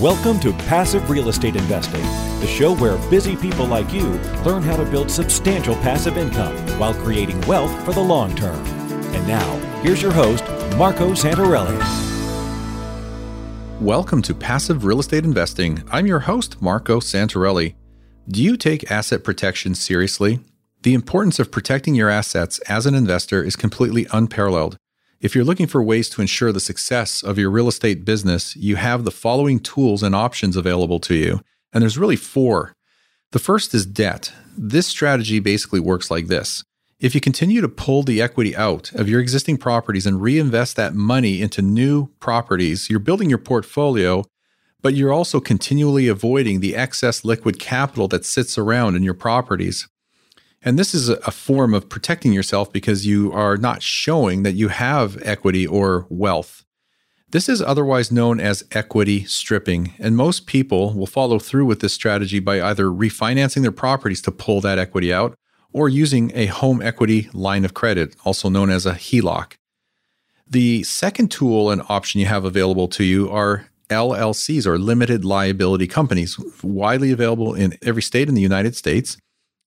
Welcome to Passive Real Estate Investing, the show where busy people like you learn how to build substantial passive income while creating wealth for the long term. And now, here's your host, Marco Santarelli. Welcome to Passive Real Estate Investing. I'm your host, Marco Santarelli. Do you take asset protection seriously? The importance of protecting your assets as an investor is completely unparalleled. If you're looking for ways to ensure the success of your real estate business, you have the following tools and options available to you. And there's really four. The first is debt. This strategy basically works like this. If you continue to pull the equity out of your existing properties and reinvest that money into new properties, you're building your portfolio, but you're also continually avoiding the excess liquid capital that sits around in your properties. And this is a form of protecting yourself because you are not showing that you have equity or wealth. This is otherwise known as equity stripping, and most people will follow through with this strategy by either refinancing their properties to pull that equity out or using a home equity line of credit, also known as a HELOC. The second tool and option you have available to you are LLCs or limited liability companies, widely available in every state in the United States.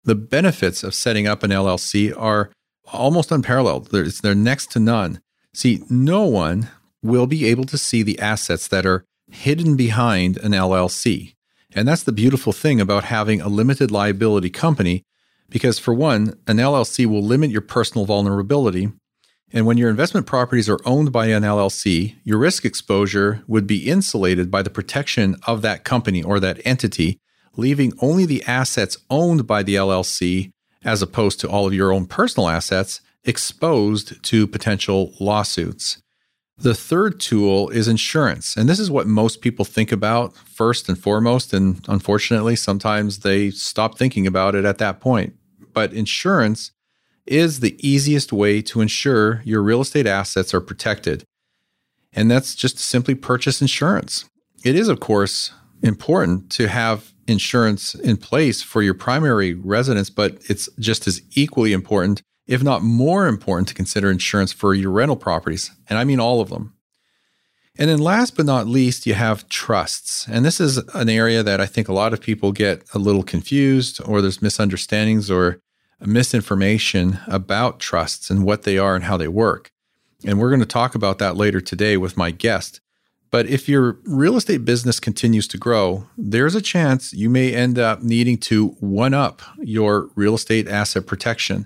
The benefits of setting up an LLC are almost unparalleled. They're, they're next to none. See, no one will be able to see the assets that are hidden behind an LLC. And that's the beautiful thing about having a limited liability company, because for one, an LLC will limit your personal vulnerability. And when your investment properties are owned by an LLC, your risk exposure would be insulated by the protection of that company or that entity leaving only the assets owned by the LLC, as opposed to all of your own personal assets, exposed to potential lawsuits. The third tool is insurance. And this is what most people think about first and foremost. And unfortunately, sometimes they stop thinking about it at that point. But insurance is the easiest way to ensure your real estate assets are protected. And that's just to simply purchase insurance. It is, of course, important to have insurance in place for your primary residence, but it's just as equally important, if not more important, to consider insurance for your rental properties. And I mean all of them. And then last but not least, you have trusts. And this is an area that I think a lot of people get a little confused, or there's misunderstandings or misinformation about trusts and what they are and how they work. And we're going to talk about that later today with my guest. But if your real estate business continues to grow, there's a chance you may end up needing to one up your real estate asset protection.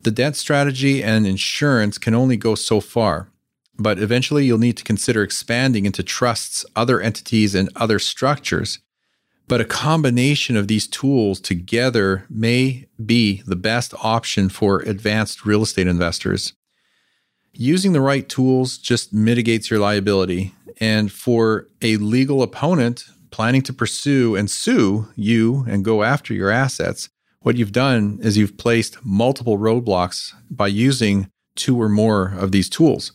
The debt strategy and insurance can only go so far, but eventually you'll need to consider expanding into trusts, other entities, and other structures. But a combination of these tools together may be the best option for advanced real estate investors. Using the right tools just mitigates your liability and for a legal opponent planning to pursue and sue you and go after your assets, what you've done is you've placed multiple roadblocks by using two or more of these tools.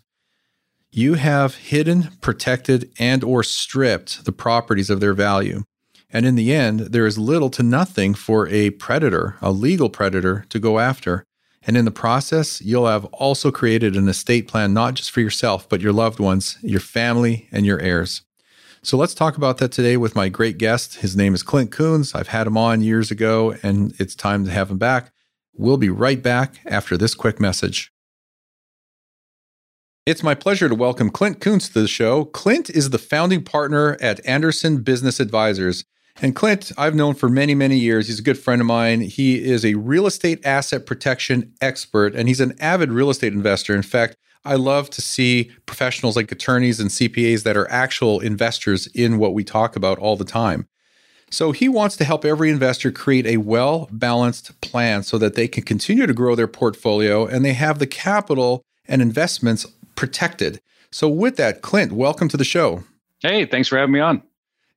You have hidden, protected, and or stripped the properties of their value. And in the end, there is little to nothing for a predator, a legal predator, to go after. And in the process, you'll have also created an estate plan, not just for yourself, but your loved ones, your family, and your heirs. So let's talk about that today with my great guest. His name is Clint Coons. I've had him on years ago, and it's time to have him back. We'll be right back after this quick message. It's my pleasure to welcome Clint Coons to the show. Clint is the founding partner at Anderson Business Advisors. And Clint, I've known for many, many years. He's a good friend of mine. He is a real estate asset protection expert, and he's an avid real estate investor. In fact, I love to see professionals like attorneys and CPAs that are actual investors in what we talk about all the time. So he wants to help every investor create a well balanced plan so that they can continue to grow their portfolio and they have the capital and investments protected. So, with that, Clint, welcome to the show. Hey, thanks for having me on.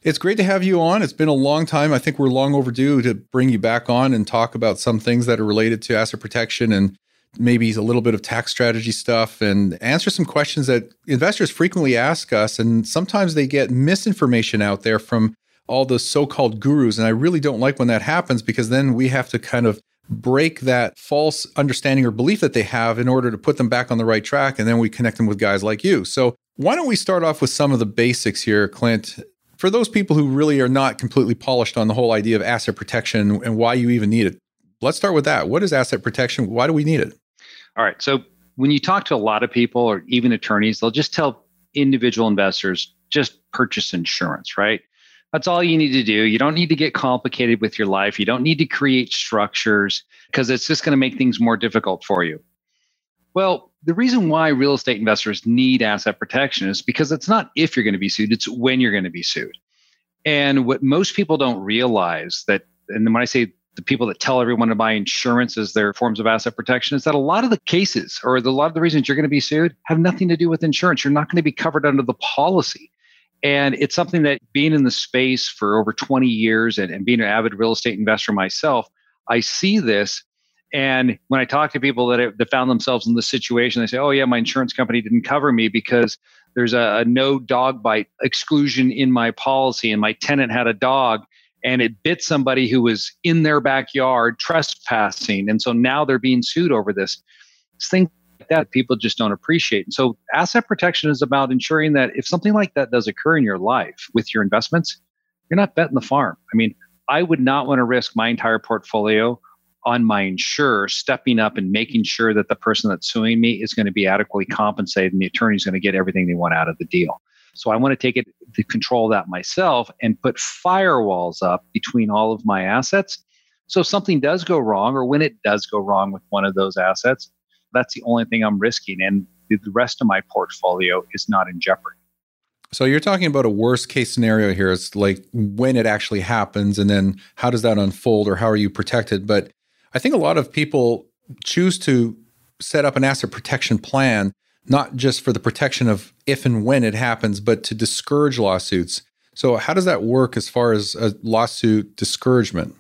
It's great to have you on. It's been a long time. I think we're long overdue to bring you back on and talk about some things that are related to asset protection and maybe a little bit of tax strategy stuff and answer some questions that investors frequently ask us. And sometimes they get misinformation out there from all the so called gurus. And I really don't like when that happens because then we have to kind of break that false understanding or belief that they have in order to put them back on the right track. And then we connect them with guys like you. So, why don't we start off with some of the basics here, Clint? For those people who really are not completely polished on the whole idea of asset protection and why you even need it, let's start with that. What is asset protection? Why do we need it? All right. So when you talk to a lot of people or even attorneys, they'll just tell individual investors just purchase insurance, right? That's all you need to do. You don't need to get complicated with your life. You don't need to create structures because it's just going to make things more difficult for you. Well, the reason why real estate investors need asset protection is because it's not if you're going to be sued, it's when you're going to be sued. And what most people don't realize that, and when I say the people that tell everyone to buy insurance as their forms of asset protection is that a lot of the cases or the, a lot of the reasons you're going to be sued have nothing to do with insurance. You're not going to be covered under the policy. And it's something that being in the space for over 20 years and, and being an avid real estate investor myself, I see this. And when I talk to people that, have, that found themselves in this situation, they say, oh, yeah, my insurance company didn't cover me because there's a, a no dog bite exclusion in my policy and my tenant had a dog and it bit somebody who was in their backyard trespassing. And so now they're being sued over this. It's things like that people just don't appreciate. And so asset protection is about ensuring that if something like that does occur in your life with your investments, you're not betting the farm. I mean, I would not want to risk my entire portfolio on my insurer stepping up and making sure that the person that's suing me is going to be adequately compensated and the attorney is going to get everything they want out of the deal. So I want to take it to control that myself and put firewalls up between all of my assets. So if something does go wrong, or when it does go wrong with one of those assets, that's the only thing I'm risking. And the rest of my portfolio is not in jeopardy. So you're talking about a worst case scenario here. It's like when it actually happens, and then how does that unfold, or how are you protected? But I think a lot of people choose to set up an asset protection plan not just for the protection of if and when it happens, but to discourage lawsuits. So, how does that work as far as a lawsuit discouragement?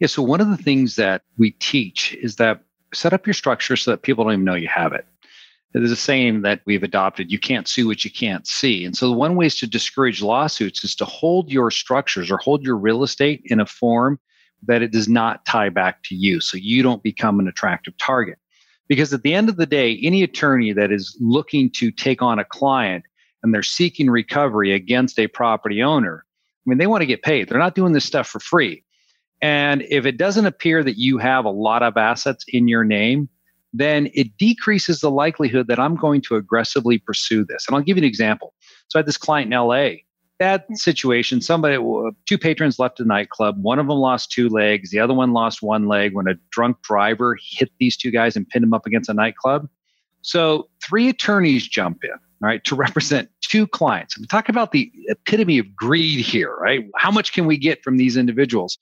Yeah, so one of the things that we teach is that set up your structure so that people don't even know you have it. There's a saying that we've adopted you can't see what you can't see. And so, the one way is to discourage lawsuits is to hold your structures or hold your real estate in a form that it does not tie back to you. So, you don't become an attractive target. Because at the end of the day, any attorney that is looking to take on a client and they're seeking recovery against a property owner, I mean, they want to get paid. They're not doing this stuff for free. And if it doesn't appear that you have a lot of assets in your name, then it decreases the likelihood that I'm going to aggressively pursue this. And I'll give you an example. So I had this client in LA bad mm. situation. Somebody, two patrons left a nightclub. One of them lost two legs. The other one lost one leg when a drunk driver hit these two guys and pinned them up against a nightclub. So three attorneys jump in, right, to represent two clients. I'm talking about the epitome of greed here, right? How much can we get from these individuals?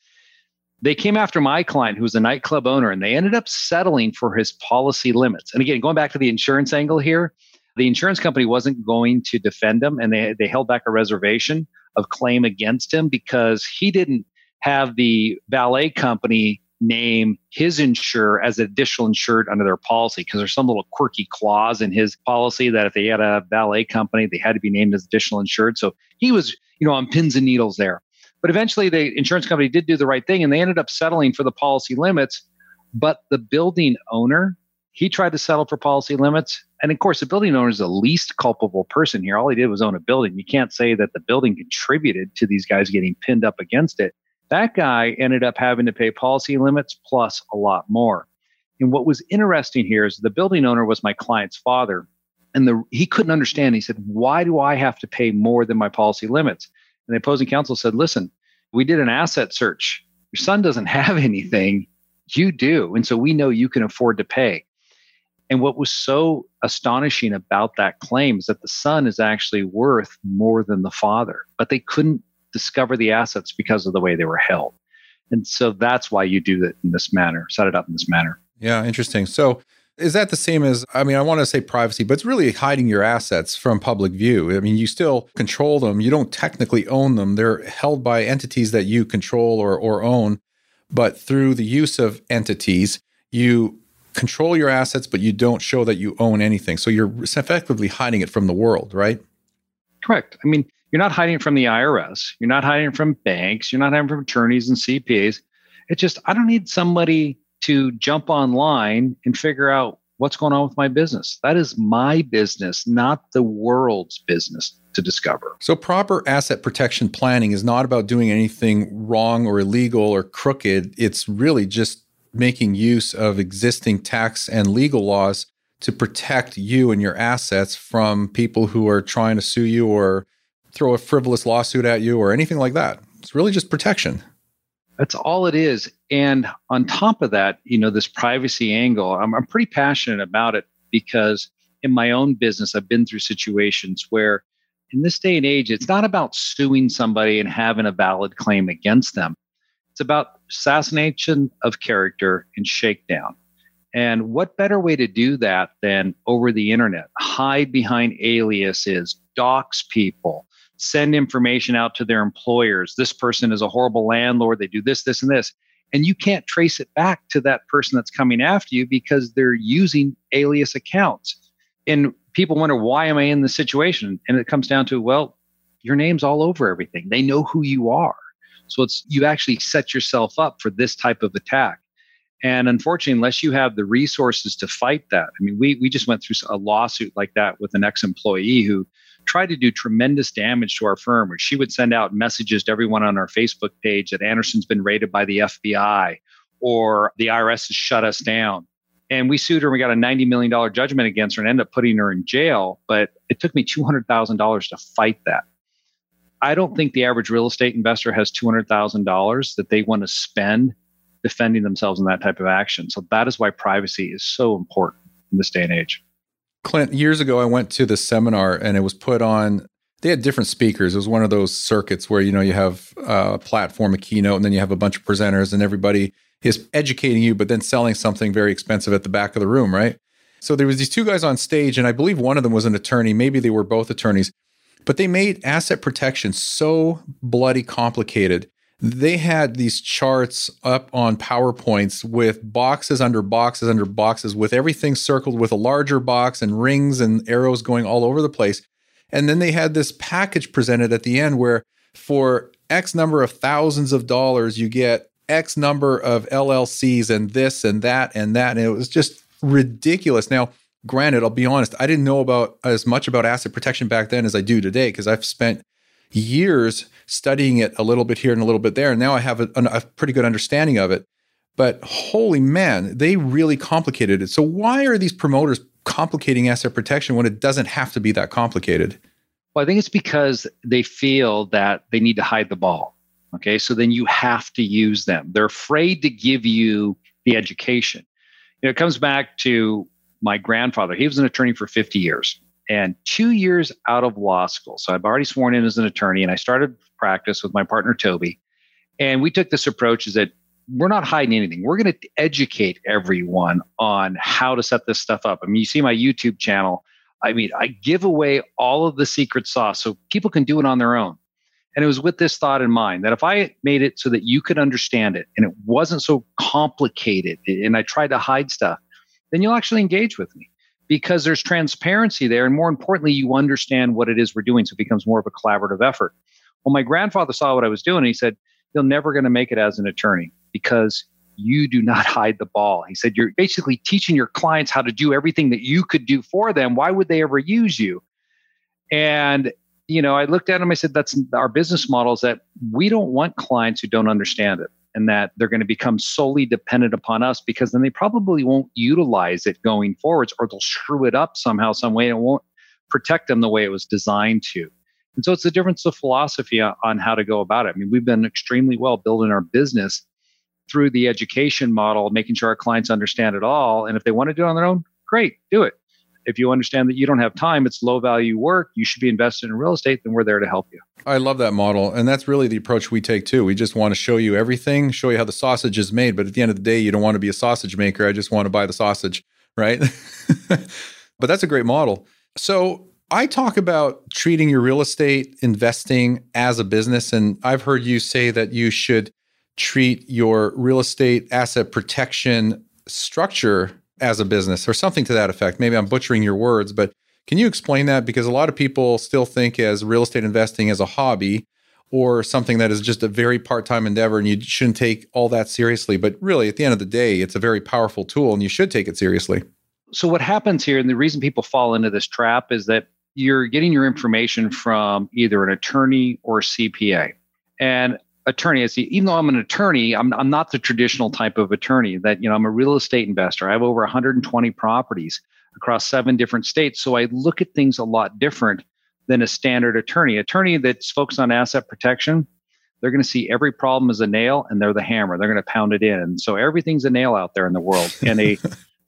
They came after my client, who was a nightclub owner, and they ended up settling for his policy limits. And again, going back to the insurance angle here, the insurance company wasn't going to defend him and they, they held back a reservation of claim against him because he didn't have the valet company name his insurer as additional insured under their policy because there's some little quirky clause in his policy that if they had a valet company, they had to be named as additional insured. So he was, you know, on pins and needles there. But eventually the insurance company did do the right thing and they ended up settling for the policy limits. But the building owner he tried to settle for policy limits. And of course, the building owner is the least culpable person here. All he did was own a building. You can't say that the building contributed to these guys getting pinned up against it. That guy ended up having to pay policy limits plus a lot more. And what was interesting here is the building owner was my client's father. And the, he couldn't understand. He said, Why do I have to pay more than my policy limits? And the opposing counsel said, Listen, we did an asset search. Your son doesn't have anything. You do. And so we know you can afford to pay. And what was so astonishing about that claim is that the son is actually worth more than the father, but they couldn't discover the assets because of the way they were held. And so that's why you do it in this manner, set it up in this manner. Yeah, interesting. So is that the same as I mean, I want to say privacy, but it's really hiding your assets from public view. I mean, you still control them. You don't technically own them. They're held by entities that you control or or own, but through the use of entities, you control your assets, but you don't show that you own anything. So you're effectively hiding it from the world, right? Correct. I mean, you're not hiding it from the IRS. You're not hiding it from banks. You're not hiding from attorneys and CPAs. It's just, I don't need somebody to jump online and figure out what's going on with my business. That is my business, not the world's business to discover. So, proper asset protection planning is not about doing anything wrong or illegal or crooked. It's really just making use of existing tax and legal laws to protect you and your assets from people who are trying to sue you or throw a frivolous lawsuit at you or anything like that. It's really just protection. That's all it is. And on top of that, you know, this privacy angle, I'm, I'm pretty passionate about it because in my own business, I've been through situations where in this day and age, it's not about suing somebody and having a valid claim against them. It's about assassination of character and shakedown. And what better way to do that than over the internet? Hide behind aliases, dox people, send information out to their employers. This person is a horrible landlord. They do this, this, and this. And you can't trace it back to that person that's coming after you because they're using alias accounts. And people wonder, why am I in this situation? And it comes down to, well, your name's all over everything. They know who you are. So it's you actually set yourself up for this type of attack. And unfortunately, unless you have the resources to fight that, I mean, we we just went through a lawsuit like that with an ex-employee who tried to do tremendous damage to our firm, where she would send out messages to everyone on our Facebook page that Anderson's been raided by the FBI or the IRS has shut us down. And we sued her and we got a $90 million judgment against her and ended up putting her in jail. But it took me $200,000 to fight that. I don't think the average real estate investor has $200,000 that they want to spend defending themselves in that type of action. So that is why privacy is so important in this day and age. Clint, years ago, I went to this seminar and it was put on. They had different speakers. It was one of those circuits where you know you have uh, a platform, a keynote, and then you have a bunch of presenters, and everybody is educating you, but then selling something very expensive at the back of the room, right? So there was these two guys on stage, and I believe one of them was an attorney. Maybe they were both attorneys, but they made asset protection so bloody complicated they had these charts up on PowerPoints with boxes under boxes under boxes with everything circled with a larger box and rings and arrows going all over the place. And then they had this package presented at the end where for X number of thousands of dollars, you get X number of LLCs and this and that and that. And it was just ridiculous. Now, granted, I'll be honest, I didn't know about as much about asset protection back then as I do today because I've spent years studying it a little bit here and a little bit there. And now I have a, a pretty good understanding of it. But holy man, they really complicated it. So, why are these promoters complicating asset protection when it doesn't have to be that complicated? Well, I think it's because they feel that they need to hide the ball. Okay. So then you have to use them. They're afraid to give you the education. You know, it comes back to my grandfather. He was an attorney for 50 years and two years out of law school. So I've already sworn in as an attorney and I started practice with my partner, Toby. And we took this approach is that we're not hiding anything. We're going to educate everyone on how to set this stuff up. I mean, you see my YouTube channel. I mean, I give away all of the secret sauce so people can do it on their own. And it was with this thought in mind that if I made it so that you could understand it and it wasn't so complicated and I tried to hide stuff, then you'll actually engage with me because there's transparency there. And more importantly, you understand what it is we're doing. So it becomes more of a collaborative effort. Well, my grandfather saw what I was doing. And he said, You're never going to make it as an attorney because you do not hide the ball. He said, You're basically teaching your clients how to do everything that you could do for them. Why would they ever use you? And you know, I looked at him. I said, "That's our business model. Is that we don't want clients who don't understand it and that they're going to become solely dependent upon us because then they probably won't utilize it going forwards or they'll screw it up somehow, some way, and won't protect them the way it was designed to. And so it's a difference of philosophy on how to go about it. I mean, we've been extremely well building our business through the education model, making sure our clients understand it all. And if they want to do it on their own, great, do it if you understand that you don't have time, it's low value work, you should be invested in real estate, then we're there to help you. I love that model. And that's really the approach we take too. We just want to show you everything, show you how the sausage is made. But at the end of the day, you don't want to be a sausage maker. I just want to buy the sausage, right? but that's a great model. So I talk about treating your real estate investing as a business. And I've heard you say that you should treat your real estate asset protection structure as a business or something to that effect. Maybe I'm butchering your words, but can you explain that? Because a lot of people still think as real estate investing as a hobby or something that is just a very part time endeavor and you shouldn't take all that seriously. But really, at the end of the day, it's a very powerful tool and you should take it seriously. So, what happens here, and the reason people fall into this trap is that you're getting your information from either an attorney or a CPA. And attorney, I see, even though I'm an attorney, I'm, I'm not the traditional type of attorney that, you know, I'm a real estate investor. I have over 120 properties across seven different states. So I look at things a lot different than a standard attorney. Attorney that's focused on asset protection, they're going to see every problem as a nail and they're the hammer. They're going to pound it in. So everything's a nail out there in the world. And a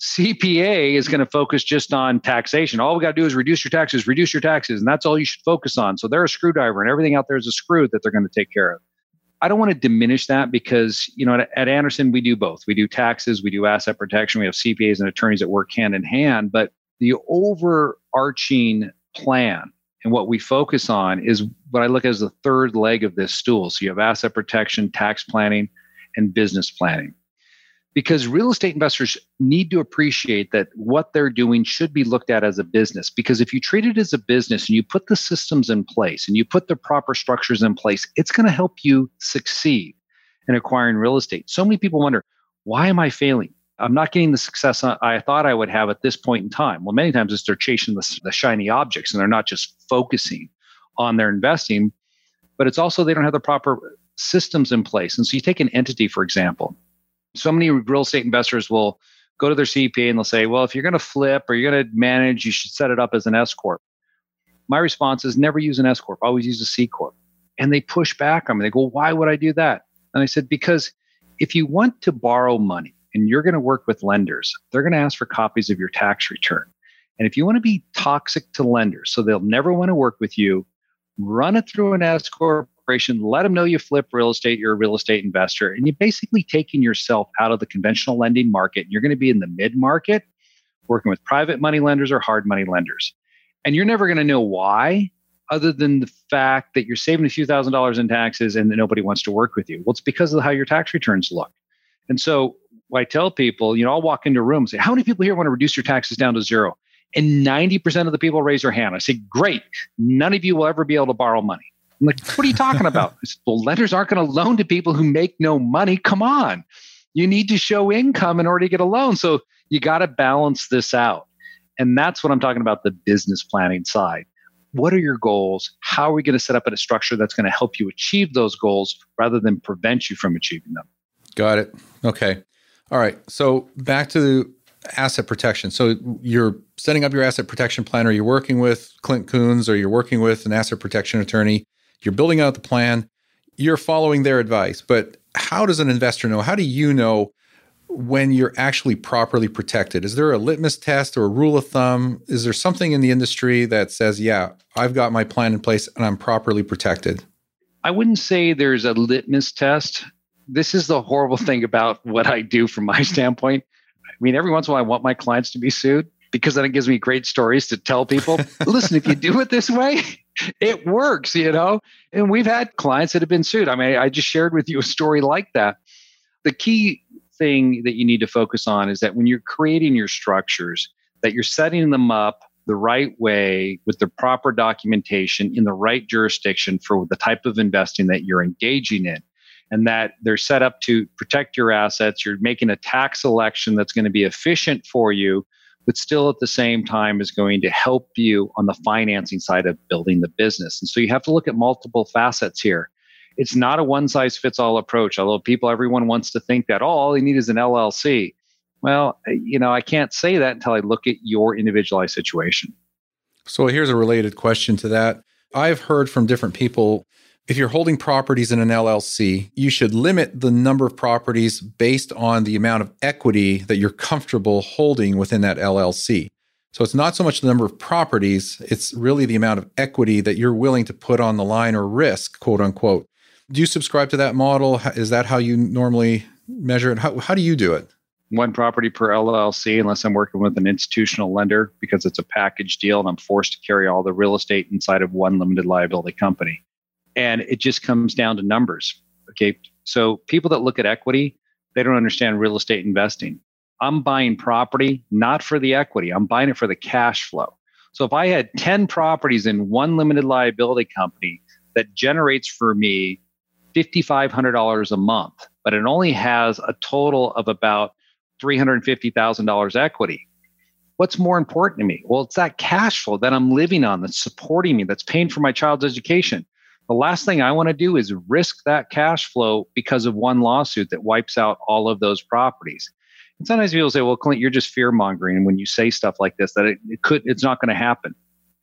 CPA is going to focus just on taxation. All we got to do is reduce your taxes, reduce your taxes, and that's all you should focus on. So they're a screwdriver, and everything out there is a screw that they're going to take care of. I don't want to diminish that because you know at, at Anderson we do both. We do taxes, we do asset protection. We have CPAs and attorneys that work hand in hand. But the overarching plan and what we focus on is what I look at as the third leg of this stool. So you have asset protection, tax planning, and business planning because real estate investors need to appreciate that what they're doing should be looked at as a business. Because if you treat it as a business and you put the systems in place and you put the proper structures in place, it's going to help you succeed in acquiring real estate. So many people wonder, why am I failing? I'm not getting the success I thought I would have at this point in time. Well, many times it's they're chasing the, the shiny objects and they're not just focusing on their investing, but it's also they don't have the proper systems in place. And so you take an entity, for example, so many real estate investors will go to their CPA and they'll say, well, if you're going to flip or you're going to manage, you should set it up as an S Corp. My response is never use an S Corp, always use a C Corp. And they push back on me. They go, why would I do that? And I said, because if you want to borrow money and you're going to work with lenders, they're going to ask for copies of your tax return. And if you want to be toxic to lenders, so they'll never want to work with you, run it through an S Corp corporation, let them know you flip real estate, you're a real estate investor, and you're basically taking yourself out of the conventional lending market. You're going to be in the mid market, working with private money lenders or hard money lenders. And you're never going to know why, other than the fact that you're saving a few thousand dollars in taxes and nobody wants to work with you. Well, it's because of how your tax returns look. And so I tell people, you know, I'll walk into a room and say, How many people here want to reduce your taxes down to zero? And 90% of the people raise their hand. I say, Great. None of you will ever be able to borrow money. I'm like, what are you talking about? Said, well, lenders aren't going to loan to people who make no money. Come on. You need to show income in order to get a loan. So you got to balance this out. And that's what I'm talking about the business planning side. What are your goals? How are we going to set up a structure that's going to help you achieve those goals rather than prevent you from achieving them? Got it. Okay. All right. So back to the asset protection. So you're setting up your asset protection plan, or you're working with Clint Coons, or you're working with an asset protection attorney you're building out the plan, you're following their advice. But how does an investor know? How do you know when you're actually properly protected? Is there a litmus test or a rule of thumb? Is there something in the industry that says, yeah, I've got my plan in place and I'm properly protected? I wouldn't say there's a litmus test. This is the horrible thing about what I do from my standpoint. I mean, every once in a while, I want my clients to be sued because then it gives me great stories to tell people. Listen, if you do it this way, it works, you know? And we've had clients that have been sued. I mean, I just shared with you a story like that. The key thing that you need to focus on is that when you're creating your structures, that you're setting them up the right way with the proper documentation in the right jurisdiction for the type of investing that you're engaging in and that they're set up to protect your assets you're making a tax selection that's going to be efficient for you but still at the same time is going to help you on the financing side of building the business. And so you have to look at multiple facets here. It's not a one size fits all approach, although people, everyone wants to think that, oh, all they need is an LLC. Well, you know, I can't say that until I look at your individualized situation. So here's a related question to that. I've heard from different people if you're holding properties in an LLC, you should limit the number of properties based on the amount of equity that you're comfortable holding within that LLC. So it's not so much the number of properties, it's really the amount of equity that you're willing to put on the line or risk, quote unquote. Do you subscribe to that model? Is that how you normally measure it? How, how do you do it? One property per LLC, unless I'm working with an institutional lender because it's a package deal and I'm forced to carry all the real estate inside of one limited liability company and it just comes down to numbers. Okay. So people that look at equity, they don't understand real estate investing. I'm buying property not for the equity, I'm buying it for the cash flow. So if I had 10 properties in one limited liability company that generates for me $5,500 a month, but it only has a total of about $350,000 equity. What's more important to me? Well, it's that cash flow that I'm living on that's supporting me, that's paying for my child's education. The last thing I want to do is risk that cash flow because of one lawsuit that wipes out all of those properties. And sometimes people say, well, Clint, you're just fear mongering when you say stuff like this, that it, it could, it's not going to happen.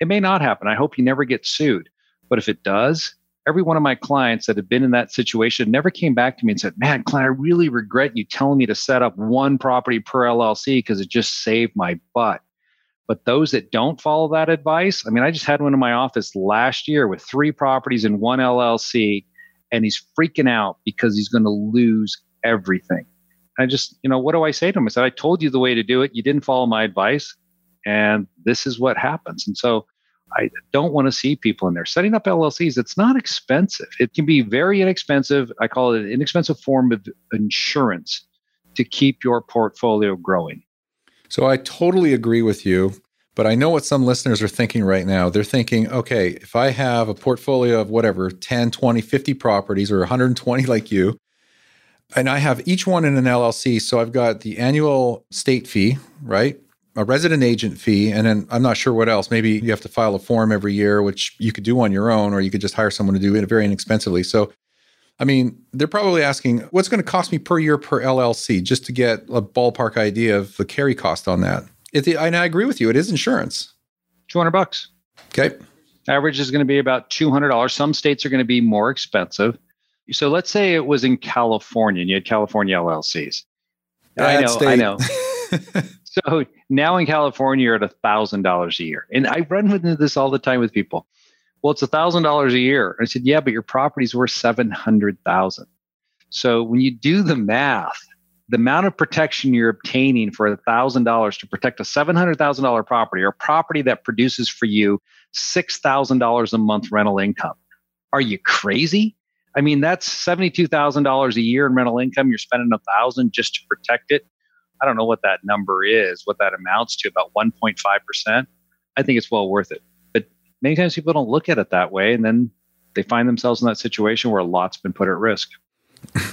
It may not happen. I hope you never get sued. But if it does, every one of my clients that have been in that situation never came back to me and said, Man, Clint, I really regret you telling me to set up one property per LLC because it just saved my butt. But those that don't follow that advice, I mean, I just had one in my office last year with three properties in one LLC, and he's freaking out because he's going to lose everything. I just, you know, what do I say to him? I said, I told you the way to do it. You didn't follow my advice, and this is what happens. And so I don't want to see people in there. Setting up LLCs, it's not expensive. It can be very inexpensive. I call it an inexpensive form of insurance to keep your portfolio growing. So I totally agree with you. But I know what some listeners are thinking right now. They're thinking, okay, if I have a portfolio of whatever, 10, 20, 50 properties or 120 like you, and I have each one in an LLC. So I've got the annual state fee, right? a resident agent fee, and then I'm not sure what else. Maybe you have to file a form every year, which you could do on your own, or you could just hire someone to do it very inexpensively. So, I mean, they're probably asking, what's going to cost me per year per LLC, just to get a ballpark idea of the carry cost on that. It, and I agree with you; it is insurance. Two hundred bucks. Okay. Average is going to be about two hundred dollars. Some states are going to be more expensive. So let's say it was in California, and you had California LLCs. I know, I know. so now in California, you're at a thousand dollars a year. And I run into this all the time with people. Well, it's a thousand dollars a year. I said, yeah, but your property's worth seven hundred thousand. So when you do the math, the amount of protection you're obtaining for a thousand dollars to protect a seven hundred thousand dollar property or a property that produces for you six thousand dollars a month rental income. Are you crazy? I mean, that's seventy-two thousand dollars a year in rental income. You're spending a thousand just to protect it. I don't know what that number is, what that amounts to, about 1.5%. I think it's well worth it. Many times people don't look at it that way. And then they find themselves in that situation where a lot's been put at risk.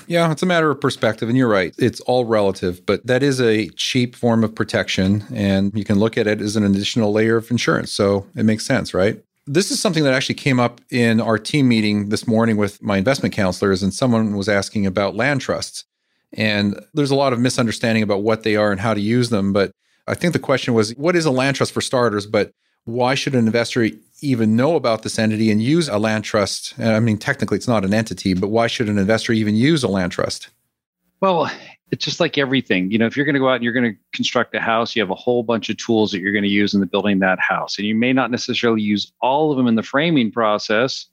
Yeah, it's a matter of perspective. And you're right. It's all relative, but that is a cheap form of protection. And you can look at it as an additional layer of insurance. So it makes sense, right? This is something that actually came up in our team meeting this morning with my investment counselors, and someone was asking about land trusts. And there's a lot of misunderstanding about what they are and how to use them. But I think the question was what is a land trust for starters? But why should an investor even know about this entity and use a land trust? Uh, I mean, technically, it's not an entity, but why should an investor even use a land trust? Well, it's just like everything. You know, if you're going to go out and you're going to construct a house, you have a whole bunch of tools that you're going to use in the building that house. And you may not necessarily use all of them in the framing process.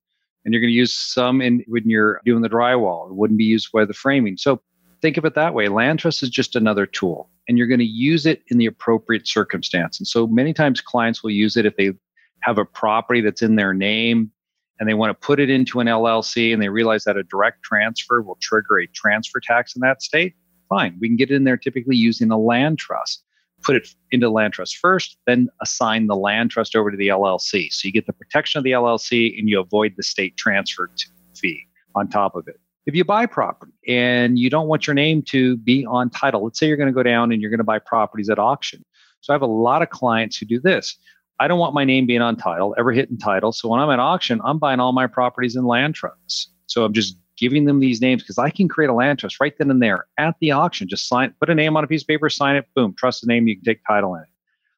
And you're going to use some in when you're doing the drywall. It wouldn't be used by the framing. So think of it that way. Land trust is just another tool, and you're going to use it in the appropriate circumstance. And so many times clients will use it if they have a property that's in their name and they want to put it into an LLC and they realize that a direct transfer will trigger a transfer tax in that state. Fine, we can get it in there typically using a land trust. Put it into land trust first, then assign the land trust over to the LLC. So you get the protection of the LLC and you avoid the state transfer fee on top of it if you buy property and you don't want your name to be on title, let's say you're going to go down and you're going to buy properties at auction. So I have a lot of clients who do this. I don't want my name being on title, ever hitting title. So when I'm at auction, I'm buying all my properties in land trusts. So I'm just giving them these names because I can create a land trust right then and there at the auction. Just sign, put a name on a piece of paper, sign it, boom, trust the name, you can take title in it.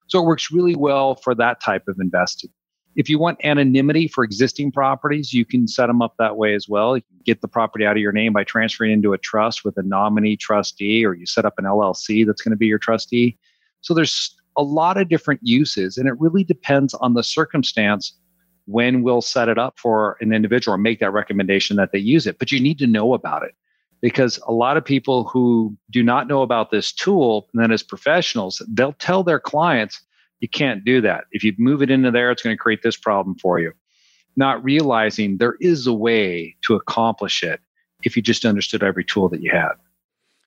So it works really well for that type of investing. If you want anonymity for existing properties, you can set them up that way as well. You can get the property out of your name by transferring into a trust with a nominee trustee, or you set up an LLC that's going to be your trustee. So there's a lot of different uses, and it really depends on the circumstance when we'll set it up for an individual or make that recommendation that they use it. But you need to know about it because a lot of people who do not know about this tool, and then as professionals, they'll tell their clients, you can't do that. If you move it into there, it's going to create this problem for you. Not realizing there is a way to accomplish it if you just understood every tool that you had.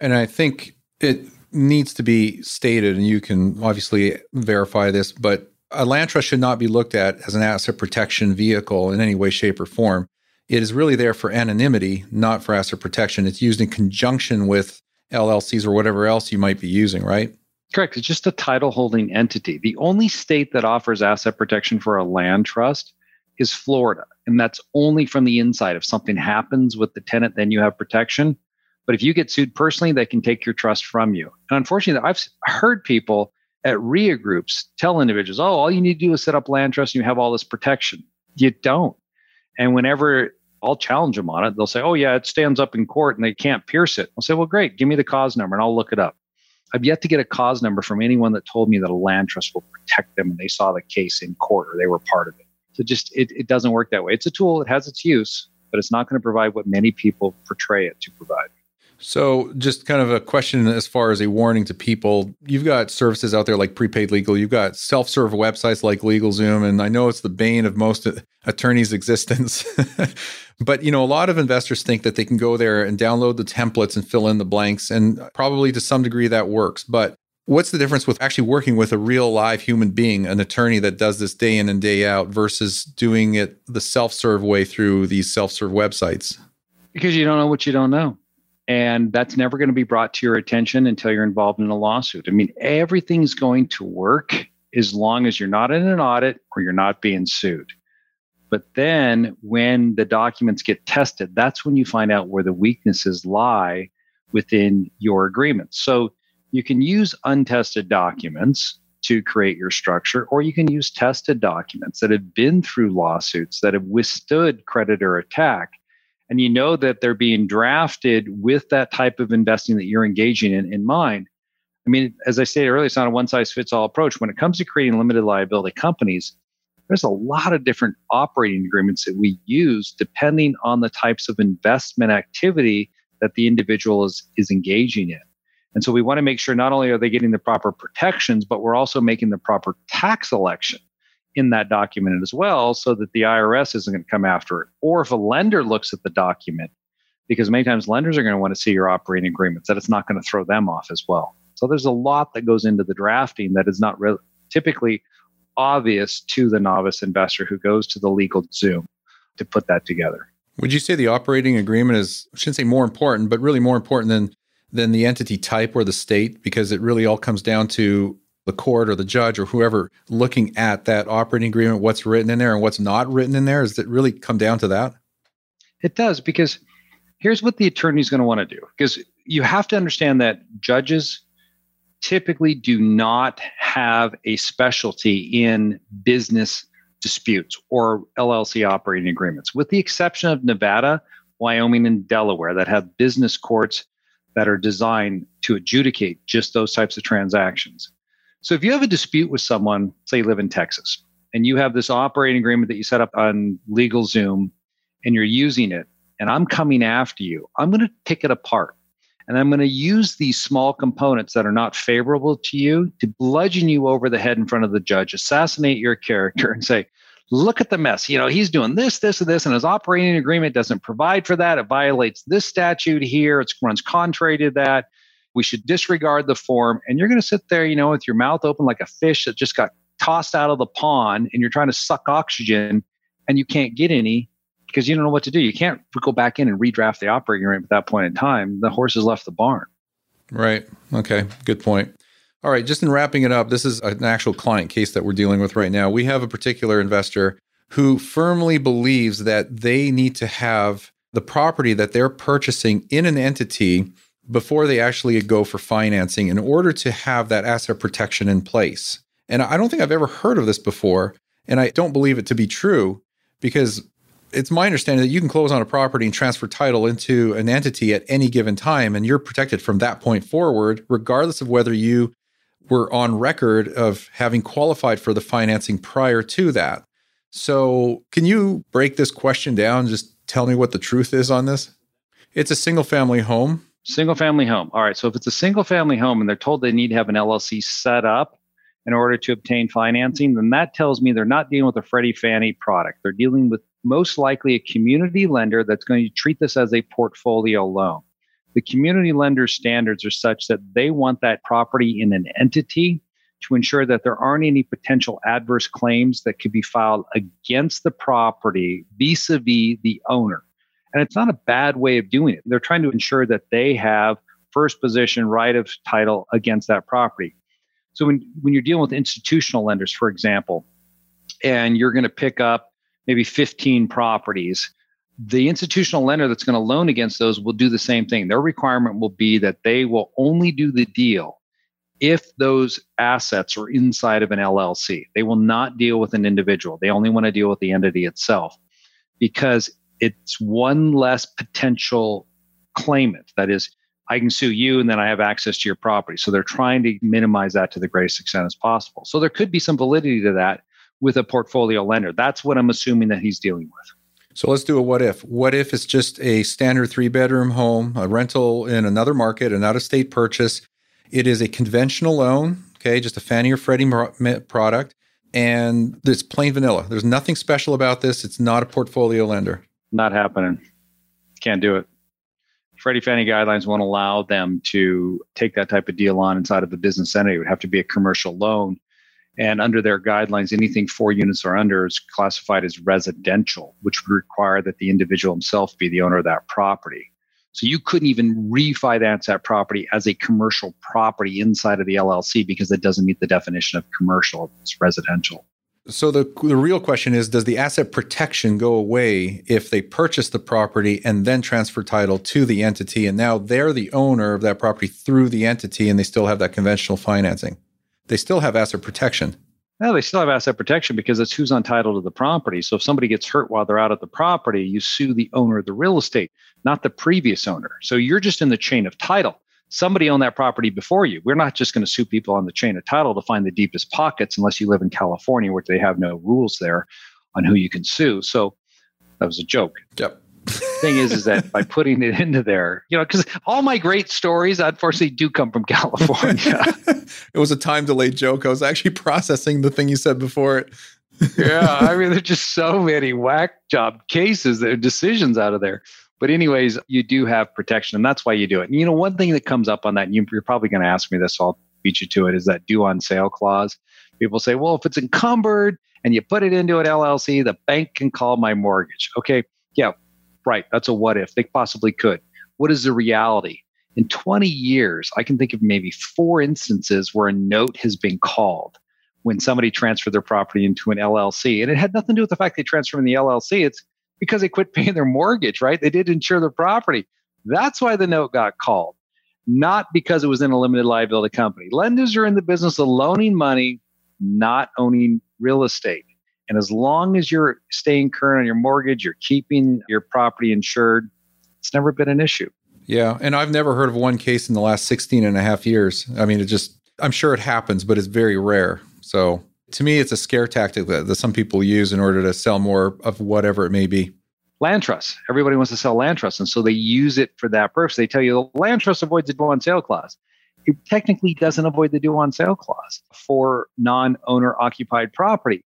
And I think it needs to be stated, and you can obviously verify this, but a land trust should not be looked at as an asset protection vehicle in any way, shape, or form. It is really there for anonymity, not for asset protection. It's used in conjunction with LLCs or whatever else you might be using, right? Correct. It's just a title holding entity. The only state that offers asset protection for a land trust is Florida. And that's only from the inside. If something happens with the tenant, then you have protection. But if you get sued personally, they can take your trust from you. And unfortunately, I've heard people at REIA groups tell individuals, oh, all you need to do is set up land trust and you have all this protection. You don't. And whenever I'll challenge them on it, they'll say, oh, yeah, it stands up in court and they can't pierce it. I'll say, well, great, give me the cause number and I'll look it up. I've yet to get a cause number from anyone that told me that a land trust will protect them and they saw the case in court or they were part of it. So just it, it doesn't work that way. It's a tool, it has its use, but it's not going to provide what many people portray it to provide. So, just kind of a question as far as a warning to people. You've got services out there like prepaid legal. You've got self serve websites like LegalZoom. And I know it's the bane of most attorneys' existence. but, you know, a lot of investors think that they can go there and download the templates and fill in the blanks. And probably to some degree that works. But what's the difference with actually working with a real live human being, an attorney that does this day in and day out versus doing it the self serve way through these self serve websites? Because you don't know what you don't know. And that's never going to be brought to your attention until you're involved in a lawsuit. I mean, everything's going to work as long as you're not in an audit or you're not being sued. But then when the documents get tested, that's when you find out where the weaknesses lie within your agreement. So you can use untested documents to create your structure, or you can use tested documents that have been through lawsuits that have withstood creditor attack and you know that they're being drafted with that type of investing that you're engaging in in mind. I mean, as I stated earlier, it's not a one size fits all approach. When it comes to creating limited liability companies, there's a lot of different operating agreements that we use depending on the types of investment activity that the individual is, is engaging in. And so we want to make sure not only are they getting the proper protections, but we're also making the proper tax election in that document as well so that the IRS isn't going to come after it. Or if a lender looks at the document, because many times lenders are going to want to see your operating agreements, that it's not going to throw them off as well. So there's a lot that goes into the drafting that is not typically obvious to the novice investor who goes to the LegalZoom to put that together. Would you say the operating agreement is, I shouldn't say more important, but really more important than than the entity type or the state because it really all comes down to the court or the judge or whoever looking at that operating agreement, what's written in there and what's not written in there? Does it really come down to that? It does, because here's what the attorney is going to want to do. Because you have to understand that judges typically do not have a specialty in business disputes or LLC operating agreements, with the exception of Nevada, Wyoming, and Delaware that have business courts that are designed to adjudicate just those types of transactions. So if you have a dispute with someone, say you live in Texas, and you have this operating agreement that you set up on LegalZoom and you're using it, and I'm coming after you, I'm going to pick it apart. And I'm going to use these small components that are not favorable to you to bludgeon you over the head in front of the judge, assassinate your character, and say, look at the mess. You know, he's doing this, this, and this, and his operating agreement doesn't provide for that. It violates this statute here. It runs contrary to that we should disregard the form. And you're going to sit there, you know, with your mouth open like a fish that just got tossed out of the pond and you're trying to suck oxygen and you can't get any because you don't know what to do. You can't go back in and redraft the operating rate at that point in time. The horse has left the barn. Right. Okay. Good point. All right. Just in wrapping it up, this is an actual client case that we're dealing with right now. We have a particular investor who firmly believes that they need to have the property that they're purchasing in an entity before they actually go for financing in order to have that asset protection in place. And I don't think I've ever heard of this before. And I don't believe it to be true because it's my understanding that you can close on a property and transfer title into an entity at any given time, and you're protected from that point forward, regardless of whether you were on record of having qualified for the financing prior to that. So, can you break this question down? Just tell me what the truth is on this. It's a single family home Single family home. All right. So if it's a single family home and they're told they need to have an LLC set up in order to obtain financing, then that tells me they're not dealing with a Freddie Fannie product. They're dealing with most likely a community lender that's going to treat this as a portfolio loan. The community lender standards are such that they want that property in an entity to ensure that there aren't any potential adverse claims that could be filed against the property vis a vis the owner. And it's not a bad way of doing it. They're trying to ensure that they have first position right of title against that property. So when, when you're dealing with institutional lenders, for example, and you're going to pick up maybe 15 properties, the institutional lender that's going to loan against those will do the same thing. Their requirement will be that they will only do the deal if those assets are inside of an LLC. They will not deal with an individual. They only want to deal with the entity itself because it's one less potential claimant. That is, I can sue you and then I have access to your property. So they're trying to minimize that to the greatest extent as possible. So there could be some validity to that with a portfolio lender. That's what I'm assuming that he's dealing with. So let's do a what if. What if it's just a standard three bedroom home, a rental in another market, an out of state purchase? It is a conventional loan, okay, just a Fannie or Freddie product, and it's plain vanilla. There's nothing special about this. It's not a portfolio lender. Not happening. Can't do it. Freddie Fannie guidelines won't allow them to take that type of deal on inside of the business entity. It would have to be a commercial loan. And under their guidelines, anything four units or under is classified as residential, which would require that the individual himself be the owner of that property. So you couldn't even refinance that property as a commercial property inside of the LLC because it doesn't meet the definition of commercial. It's residential. So the the real question is does the asset protection go away if they purchase the property and then transfer title to the entity and now they're the owner of that property through the entity and they still have that conventional financing? They still have asset protection. No, they still have asset protection because it's who's entitled to the property. So if somebody gets hurt while they're out at the property, you sue the owner of the real estate, not the previous owner. So you're just in the chain of title somebody owned that property before you. We're not just going to sue people on the chain of title to find the deepest pockets unless you live in California where they have no rules there on who you can sue. So that was a joke. Yep. thing is, is that by putting it into there, you know, because all my great stories, unfortunately, do come from California. it was a time delayed joke. I was actually processing the thing you said before it. yeah, I mean, there's just so many whack job cases, there decisions out of there. But anyways, you do have protection, and that's why you do it. And you know, one thing that comes up on that, and you're probably going to ask me this, so I'll beat you to it, is that due on sale clause. People say, well, if it's encumbered and you put it into an LLC, the bank can call my mortgage. Okay, yeah, right. That's a what if. They possibly could. What is the reality? In 20 years, I can think of maybe four instances where a note has been called when somebody transferred their property into an LLC. And it had nothing to do with the fact they transferred in the LLC. It's because they quit paying their mortgage, right? They did insure their property. That's why the note got called, not because it was in a limited liability company. Lenders are in the business of loaning money, not owning real estate. And as long as you're staying current on your mortgage, you're keeping your property insured, it's never been an issue. Yeah. And I've never heard of one case in the last 16 and a half years. I mean, it just, I'm sure it happens, but it's very rare. So to me, it's a scare tactic that, that some people use in order to sell more of whatever it may be. Land trust. Everybody wants to sell land trust. And so they use it for that purpose. They tell you the land trust avoids the due on sale clause. It technically doesn't avoid the due on sale clause for non owner occupied property.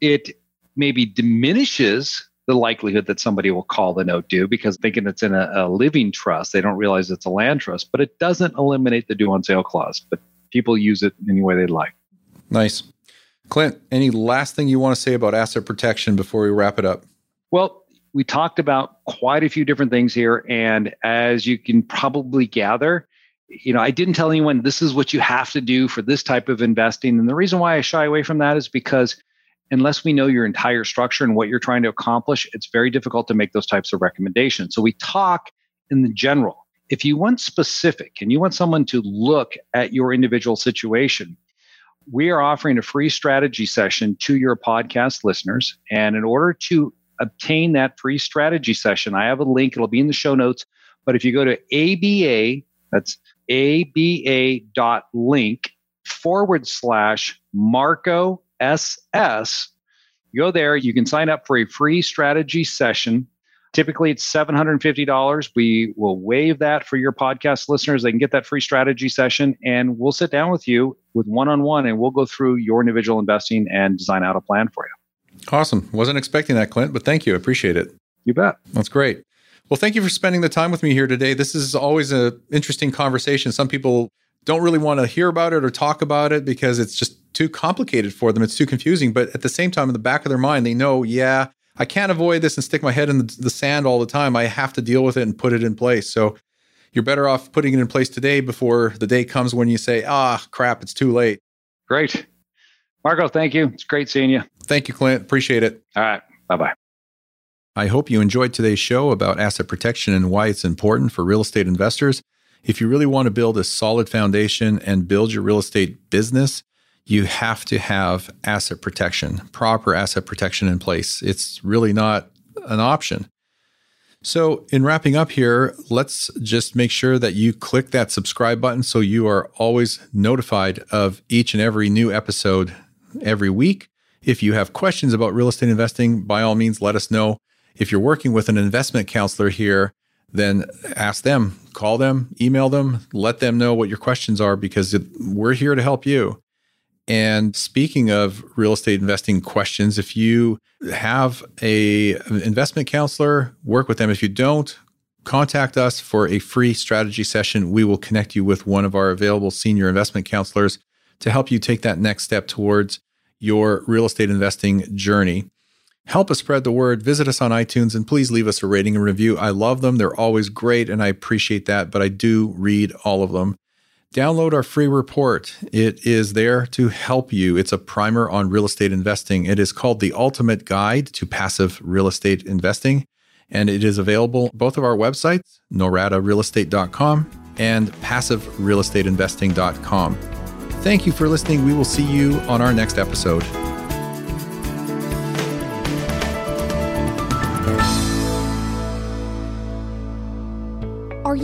It maybe diminishes the likelihood that somebody will call the note due because thinking it's in a, a, living trust, they don't realize it's a land trust, but it doesn't eliminate the due on sale clause. But people use it any way they like. Nice. Clint, any last thing you want to say about asset protection before we wrap it up? Well, we talked about quite a few different things here. And as you can probably gather, you know, I didn't tell anyone this is what you have to do for this type of investing. And the reason why I shy away from that is because unless we know your entire structure and what you're trying to accomplish, it's very difficult to make those types of recommendations. So we talk in the general. If you want specific and you want someone to look at your individual situation, we are offering a free strategy session to your podcast listeners. And in order to obtain that free strategy session, I have a link, it'll be in the show notes. But if you go to ABA, that's aba.link forward slash Marco SS, go there, you can sign up for a free strategy session Typically, it's $750. We will waive that for your podcast listeners. They can get that free strategy session, and we'll sit down with you with one on one and we'll go through your individual investing and design out a plan for you. Awesome. Wasn't expecting that, Clint, but thank you. I appreciate it. You bet. That's great. Well, thank you for spending the time with me here today. This is always an interesting conversation. Some people don't really want to hear about it or talk about it because it's just too complicated for them. It's too confusing. But at the same time, in the back of their mind, they know, yeah, I can't avoid this and stick my head in the, the sand all the time. I have to deal with it and put it in place. So you're better off putting it in place today before the day comes when you say, ah, crap, it's too late. Great. Marco, thank you. It's great seeing you. Thank you, Clint. Appreciate it. All right. Bye bye. I hope you enjoyed today's show about asset protection and why it's important for real estate investors. If you really want to build a solid foundation and build your real estate business, you have to have asset protection, proper asset protection in place. It's really not an option. So, in wrapping up here, let's just make sure that you click that subscribe button so you are always notified of each and every new episode every week. If you have questions about real estate investing, by all means, let us know. If you're working with an investment counselor here, then ask them, call them, email them, let them know what your questions are because we're here to help you. And speaking of real estate investing questions, if you have a investment counselor, work with them. If you don't, contact us for a free strategy session. We will connect you with one of our available senior investment counselors to help you take that next step towards your real estate investing journey. Help us spread the word. Visit us on iTunes and please leave us a rating and review. I love them. They're always great and I appreciate that, but I do read all of them. Download our free report. It is there to help you. It's a primer on real estate investing. It is called The Ultimate Guide to Passive Real Estate Investing, and it is available both of our websites, noradarealestate.com and passiverealestateinvesting.com. Thank you for listening. We will see you on our next episode.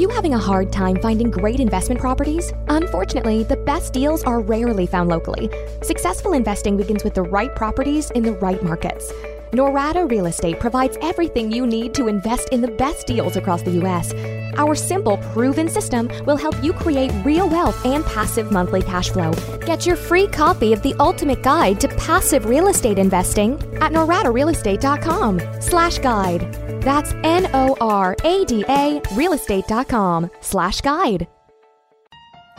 You having a hard time finding great investment properties? Unfortunately, the best deals are rarely found locally. Successful investing begins with the right properties in the right markets. Norada Real Estate provides everything you need to invest in the best deals across the U.S. Our simple, proven system will help you create real wealth and passive monthly cash flow. Get your free copy of the ultimate guide to passive real estate investing at noradarealestate.com slash guide. That's N-O-R-A-D-A realestate.com slash guide.